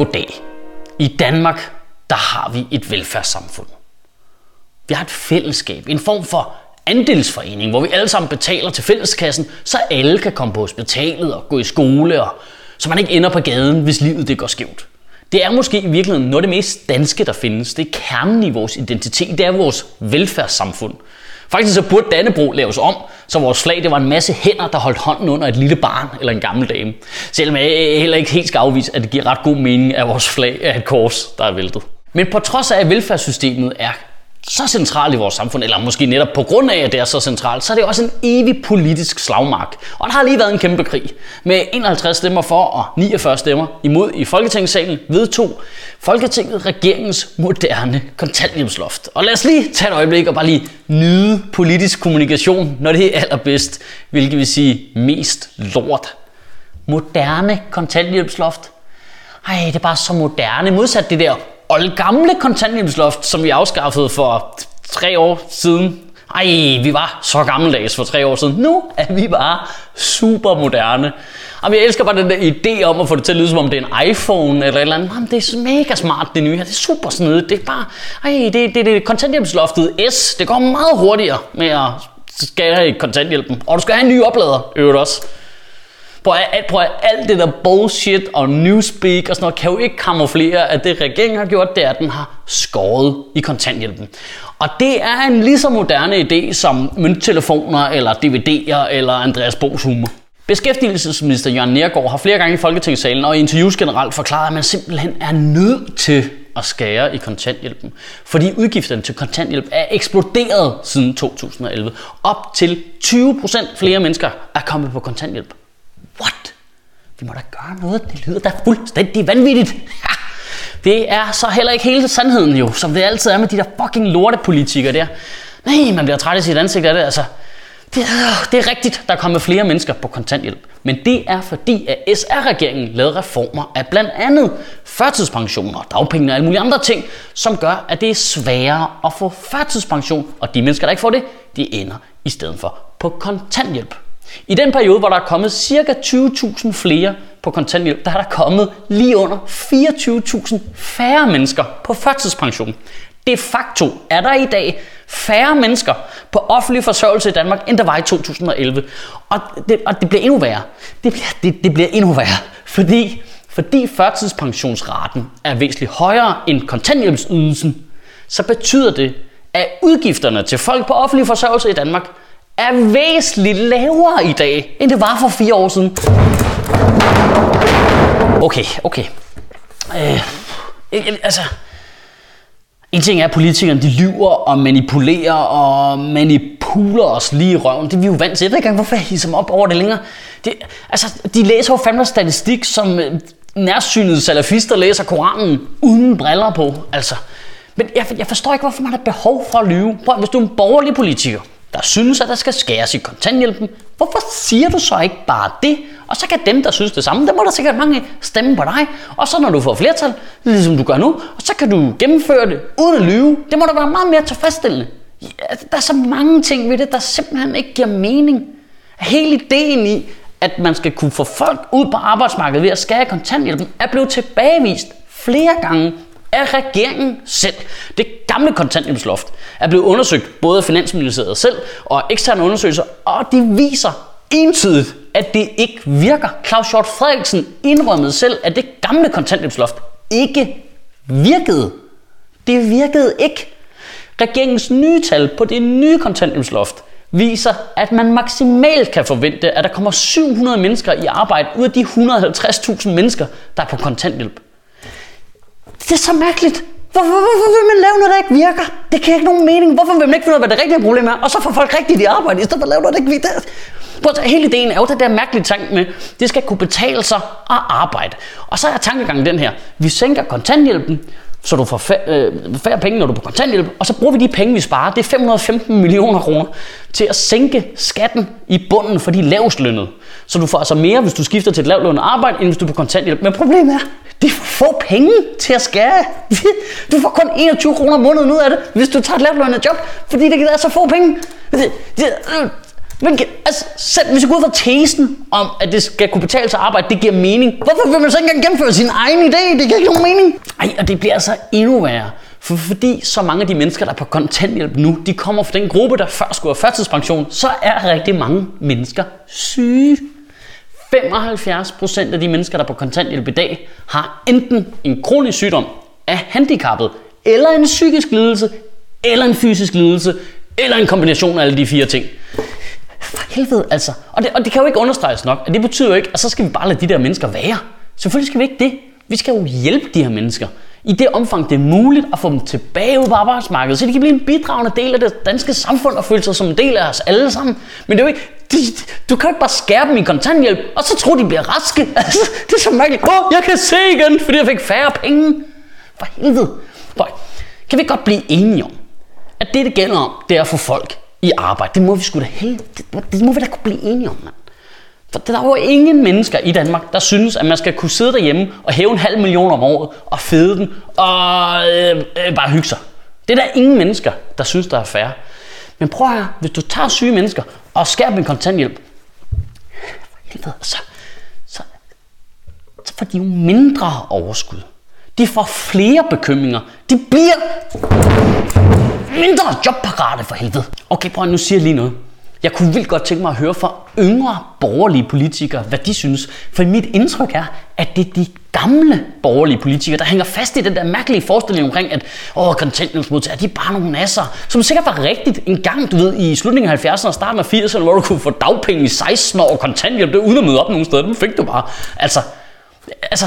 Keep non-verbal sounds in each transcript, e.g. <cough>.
Goddag. I Danmark, der har vi et velfærdssamfund. Vi har et fællesskab, en form for andelsforening, hvor vi alle sammen betaler til fælleskassen, så alle kan komme på hospitalet og gå i skole, og så man ikke ender på gaden, hvis livet det går skævt. Det er måske i virkeligheden noget af det mest danske, der findes. Det er kernen i vores identitet. Det er vores velfærdssamfund. Faktisk så burde Dannebro laves om, så vores flag det var en masse hænder, der holdt hånden under et lille barn eller en gammel dame. Selvom jeg heller ikke helt skal afvise, at det giver ret god mening, at vores flag er et kors, der er væltet. Men på trods af, at velfærdssystemet er så centralt i vores samfund, eller måske netop på grund af, at det er så centralt, så er det også en evig politisk slagmark. Og der har lige været en kæmpe krig. Med 51 stemmer for og 49 stemmer imod i Folketingssalen vedtog Folketinget regeringens moderne kontanthjælpsloft. Og lad os lige tage et øjeblik og bare lige nyde politisk kommunikation, når det er allerbedst, hvilket vil sige mest lort. Moderne kontanthjælpsloft. Ej, det er bare så moderne. Modsat det der gamle kontanthjælpsloft, som vi afskaffede for tre år siden. Ej, vi var så gammeldags for tre år siden. Nu er vi bare super moderne. Jamen, jeg elsker bare den der idé om at få det til at lyde som om det er en iPhone eller et eller andet. Jamen, det er mega smart det nye her. Det er super snedigt. Det er bare, ej, det, det, det, det kontanthjælpsloftet S. Det går meget hurtigere med at skære i kontanthjælpen. Og du skal have en ny oplader, øvrigt også. Prøv at, prøv at alt det der bullshit og newspeak og sådan noget, kan jo ikke kamuflere, at det regeringen har gjort, det er, at den har skåret i kontanthjælpen. Og det er en lige så moderne idé som mønttelefoner, eller DVD'er, eller Andreas Bo's humor. Beskæftigelsesminister Jørgen Nergård har flere gange i Folketingssalen og i interviews generelt forklaret, at man simpelthen er nødt til at skære i kontanthjælpen. Fordi udgifterne til kontanthjælp er eksploderet siden 2011. Op til 20% flere mennesker er kommet på kontanthjælp. Vi må da gøre noget. Det lyder da fuldstændig vanvittigt. Ja. Det er så heller ikke hele sandheden jo, som det altid er med de der fucking lortepolitikere der. Nej, man bliver træt i sit ansigt af det, altså. Det, øh, det er rigtigt, der er kommet flere mennesker på kontanthjælp. Men det er fordi, at SR-regeringen lavede reformer af blandt andet førtidspensioner, dagpenge og alle mulige andre ting, som gør, at det er sværere at få førtidspension. Og de mennesker, der ikke får det, de ender i stedet for på kontanthjælp. I den periode, hvor der er kommet ca. 20.000 flere på kontanthjælp, der er der kommet lige under 24.000 færre mennesker på førtidspension. De facto er der i dag færre mennesker på offentlig forsørgelse i Danmark, end der var i 2011. Og det, og det bliver endnu værre. Det bliver, det, det bliver endnu værre, fordi, fordi førtidspensionsraten er væsentligt højere end kontanthjælpsydelsen, så betyder det, at udgifterne til folk på offentlig forsørgelse i Danmark er væsentligt lavere i dag, end det var for fire år siden. Okay, okay. Øh, altså, en ting er, at politikerne de lyver og manipulerer og manipuler os lige i røven. Det er vi jo vant til. Jeg ved ikke engang, hvorfor jeg hisser mig op over det længere. Det, altså, de læser jo fandme statistik, som øh, nærsynede salafister læser Koranen uden briller på. Altså, men jeg, jeg forstår ikke, hvorfor man har behov for at lyve. Prøv, hvis du er en borgerlig politiker, der synes, at der skal skæres i kontanthjælpen, hvorfor siger du så ikke bare det? Og så kan dem, der synes det samme, der må der sikkert mange stemme på dig. Og så når du får flertal, ligesom du gør nu, og så kan du gennemføre det uden at lyve. Det må da være meget mere tilfredsstillende. Ja, der er så mange ting ved det, der simpelthen ikke giver mening. Hele ideen i, at man skal kunne få folk ud på arbejdsmarkedet ved at skære kontanthjælpen, er blevet tilbagevist flere gange af regeringen selv. Det gamle kontanthjælpsloft er blevet undersøgt både af Finansministeriet selv og eksterne undersøgelser, og de viser entydigt, at det ikke virker. Claus Hjort Frederiksen indrømmede selv, at det gamle kontanthjælpsloft ikke virkede. Det virkede ikke. Regeringens nye tal på det nye kontanthjælpsloft viser, at man maksimalt kan forvente, at der kommer 700 mennesker i arbejde ud af de 150.000 mennesker, der er på kontanthjælp. Det er så mærkeligt. Hvorfor, hvorfor vil man lave noget, der ikke virker? Det kan ikke nogen mening. Hvorfor vil man ikke finde ud af, hvad det rigtige problem er? Og så får folk rigtigt i arbejde, i stedet for at lave noget, der ikke virker. Prøv at hele ideen er jo det der mærkelige tanke med, det skal kunne betale sig at arbejde. Og så er tankegangen den her. Vi sænker kontanthjælpen, så du får færre, øh, færre penge, når du er på kontanthjælp, og så bruger vi de penge, vi sparer, det er 515 millioner kroner, til at sænke skatten i bunden for de lavestlønnede. Så du får altså mere, hvis du skifter til et lavtlønnet arbejde, end hvis du er på kontanthjælp. Men problemet er, det er få penge til at skære. Du får kun 21 kroner om måneden ud af det, hvis du tager et lavtlønnet job, fordi det er så få penge. Det, det, men altså, selv hvis vi går ud fra tesen om, at det skal kunne betale sig at arbejde, det giver mening. Hvorfor vil man så ikke engang gennemføre sin egen idé? Det giver ikke nogen mening. Ej, og det bliver altså endnu værre. For fordi så mange af de mennesker, der er på kontanthjælp nu, de kommer fra den gruppe, der før skulle have førtidspension, så er rigtig mange mennesker syge. 75% af de mennesker, der er på kontanthjælp i dag, har enten en kronisk sygdom, er handicappet, eller en psykisk lidelse, eller en fysisk lidelse, eller en kombination af alle de fire ting. For helvede, altså. Og det, og det kan jo ikke understreges nok, at det betyder jo ikke, at så skal vi bare lade de der mennesker være. Selvfølgelig skal vi ikke det. Vi skal jo hjælpe de her mennesker. I det omfang, det er muligt at få dem tilbage ud på arbejdsmarkedet, så de kan blive en bidragende del af det danske samfund og føle sig som en del af os alle sammen. Men det er jo ikke, de, du kan jo ikke bare skære dem i kontanthjælp, og så tro, de bliver raske. <laughs> Altså, det er så mærkeligt. Åh, oh, jeg kan se igen, fordi jeg fik færre penge. For helvede. Boy, kan vi godt blive enige om, at det, det gælder om, det er at få folk i arbejde. Det må vi sgu da hele, det, det må vi da kunne blive enige om, mand. For der er jo ingen mennesker i Danmark, der synes, at man skal kunne sidde derhjemme og hæve en halv million om året og fede den og øh, øh, bare hygge sig. Det er der ingen mennesker, der synes, der er fair. Men prøv at høre, hvis du tager syge mennesker og skærer dem en kontanthjælp, helvede, så, så, så får de jo mindre overskud. De får flere bekymringer. De bliver mindre jobparate for helvede. Okay, prøv at nu siger jeg lige noget. Jeg kunne vildt godt tænke mig at høre fra yngre borgerlige politikere, hvad de synes. For mit indtryk er, at det er de gamle borgerlige politikere, der hænger fast i den der mærkelige forestilling omkring, at åh, kontanthjælpsmodtagere, de er bare nogle nasser. Som sikkert var rigtigt en gang, du ved, i slutningen af 70'erne og starten af 80'erne, hvor du kunne få dagpenge i 16 år og kontanthjælp, det uden at møde op nogen steder. Dem fik du bare. Altså, altså,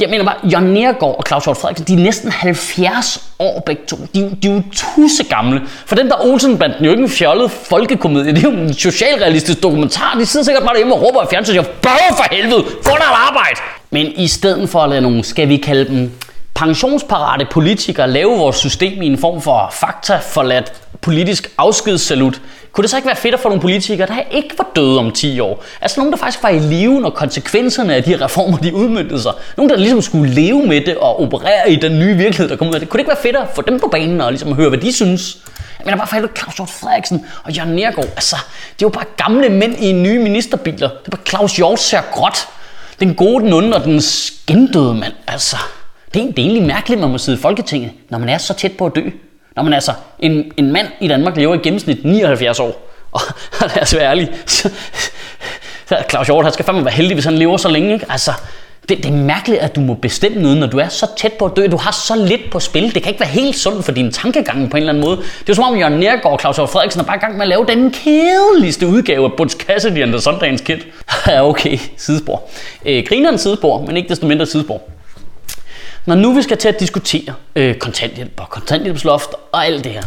jeg mener bare, Jørgen Nergård og Claus Hjort Frederiksen, de er næsten 70 år begge to. De, de er jo tusse gamle. For den der Olsenbanden er jo ikke en fjollet folkekomedie. Det er jo en socialrealistisk dokumentar. De sidder sikkert bare derhjemme og råber af fjernsynet jeg for helvede, få dig et arbejde! Men i stedet for at lade nogle, skal vi kalde dem, pensionsparate politikere lave vores system i en form for fakta forladt politisk afskedssalut, kunne det så ikke være fedt at få nogle politikere, der ikke var døde om 10 år? Altså nogen, der faktisk var i live, når konsekvenserne af de her reformer, de udmyndtede sig. Nogen, der ligesom skulle leve med det og operere i den nye virkelighed, der kom ud af det. Kunne det ikke være fedt at få dem på banen og ligesom høre, hvad de synes? Men der bare for Claus Hjort Frederiksen og Jørgen Nergård. Altså, det er jo bare gamle mænd i nye ministerbiler. Det er bare Claus Hjort ser gråt. Den gode, den onde og den skindøde mand. Altså, det er, det er egentlig mærkeligt, man må sidde i Folketinget, når man er så tæt på at dø. Når man altså, en, en mand i Danmark lever i gennemsnit 79 år. <laughs> Og lad os være ærlige, så, så Claus Hjort, han skal fandme være heldig, hvis han lever så længe. Ikke? Altså, det, det er mærkeligt, at du må bestemme noget, når du er så tæt på at dø. Du har så lidt på spil. Det kan ikke være helt sundt for din tankegang på en eller anden måde. Det er jo som om Jørgen Nergård og Claus Hjort Frederiksen er bare i gang med at lave den kedeligste udgave af Butch Cassidy and the Sundance Kid. <laughs> ja, okay, sidespor. Øh, grineren sidespor, men ikke desto mindre sidespor. Når nu vi skal til at diskutere øh, kontanthjælp og kontanthjælpsloft og alt det her,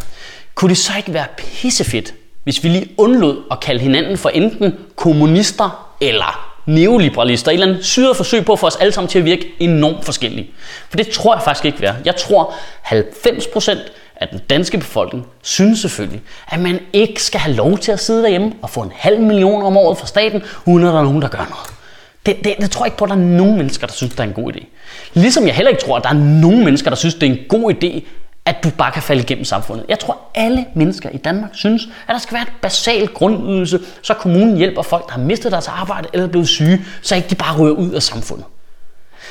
kunne det så ikke være pissefedt, hvis vi lige undlod at kalde hinanden for enten kommunister eller neoliberalister. Et eller andet syret forsøg på at få os alle sammen til at virke enormt forskellige. For det tror jeg faktisk ikke være. Jeg tror 90% af den danske befolkning synes selvfølgelig, at man ikke skal have lov til at sidde derhjemme og få en halv million om året fra staten, uden at der er nogen, der gør noget. Det, det, det tror jeg ikke på, at der er nogen mennesker, der synes, det er en god idé. Ligesom jeg heller ikke tror, at der er nogen mennesker, der synes, det er en god idé, at du bare kan falde igennem samfundet. Jeg tror, alle mennesker i Danmark synes, at der skal være et basalt grundydelse, så kommunen hjælper folk, der har mistet deres arbejde eller er blevet syge, så ikke de bare ryger ud af samfundet.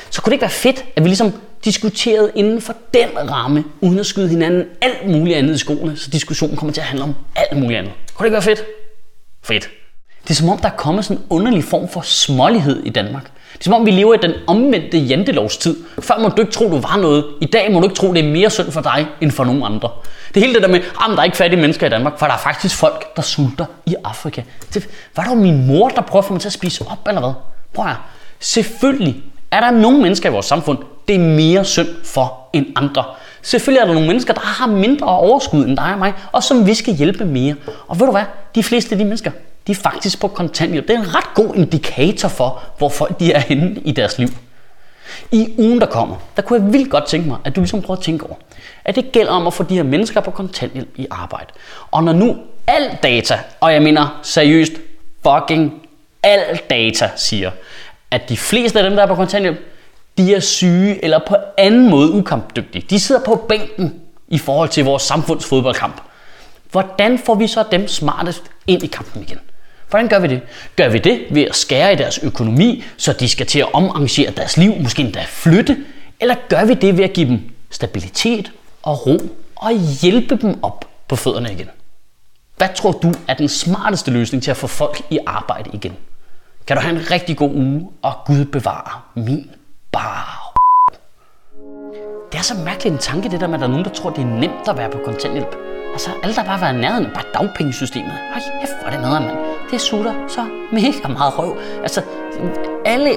Så kunne det ikke være fedt, at vi ligesom diskuterede inden for den ramme, uden at skyde hinanden alt muligt andet i skoene, så diskussionen kommer til at handle om alt muligt andet. Kunne det ikke være fedt? Fedt. Det er som om, der er kommet sådan en underlig form for smålighed i Danmark. Det er som om, vi lever i den omvendte jantelovstid. Før må du ikke tro, du var noget. I dag må du ikke tro, det er mere synd for dig, end for nogen andre. Det hele det der med, ah, at der er ikke fattige mennesker i Danmark, for der er faktisk folk, der sulter i Afrika. Det, var der min mor, der prøver at få mig til at spise op, eller hvad? Prøv at Selvfølgelig er der nogle mennesker i vores samfund, det er mere synd for end andre. Selvfølgelig er der nogle mennesker, der har mindre overskud end dig og mig, og som vi skal hjælpe mere. Og ved du hvad? De fleste af de mennesker, de er faktisk på kontanthjælp. Det er en ret god indikator for, hvor folk de er henne i deres liv. I ugen, der kommer, der kunne jeg vildt godt tænke mig, at du ligesom prøver at tænke over, at det gælder om at få de her mennesker på kontanthjælp i arbejde. Og når nu al data, og jeg mener seriøst fucking al data siger, at de fleste af dem, der er på kontanthjælp, de er syge eller på anden måde ukampdygtige. De sidder på bænken i forhold til vores samfunds fodboldkamp. Hvordan får vi så dem smartest ind i kampen igen? Hvordan gør vi det? Gør vi det ved at skære i deres økonomi, så de skal til at omarrangere deres liv, måske endda flytte? Eller gør vi det ved at give dem stabilitet og ro og hjælpe dem op på fødderne igen? Hvad tror du er den smarteste løsning til at få folk i arbejde igen? Kan du have en rigtig god uge, og Gud bevare min bar. Det er så mærkelig en tanke, det der med, at der er nogen, der tror, det er nemt at være på kontanthjælp. Altså, alle der bare være nærheden, bare dagpengesystemet. Ej, hvor er det nederen, mand. Det sutter så mega meget røv. Altså, alle,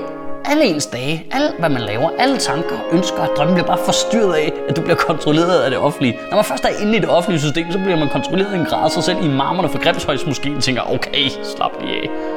alle ens dage, alt hvad man laver, alle tanker, ønsker og drømme bliver bare forstyrret af, at du bliver kontrolleret af det offentlige. Når man først er inde i det offentlige system, så bliver man kontrolleret i en grad så selv i marmerne for Grebshøjs måske tænker, okay, slap lige af.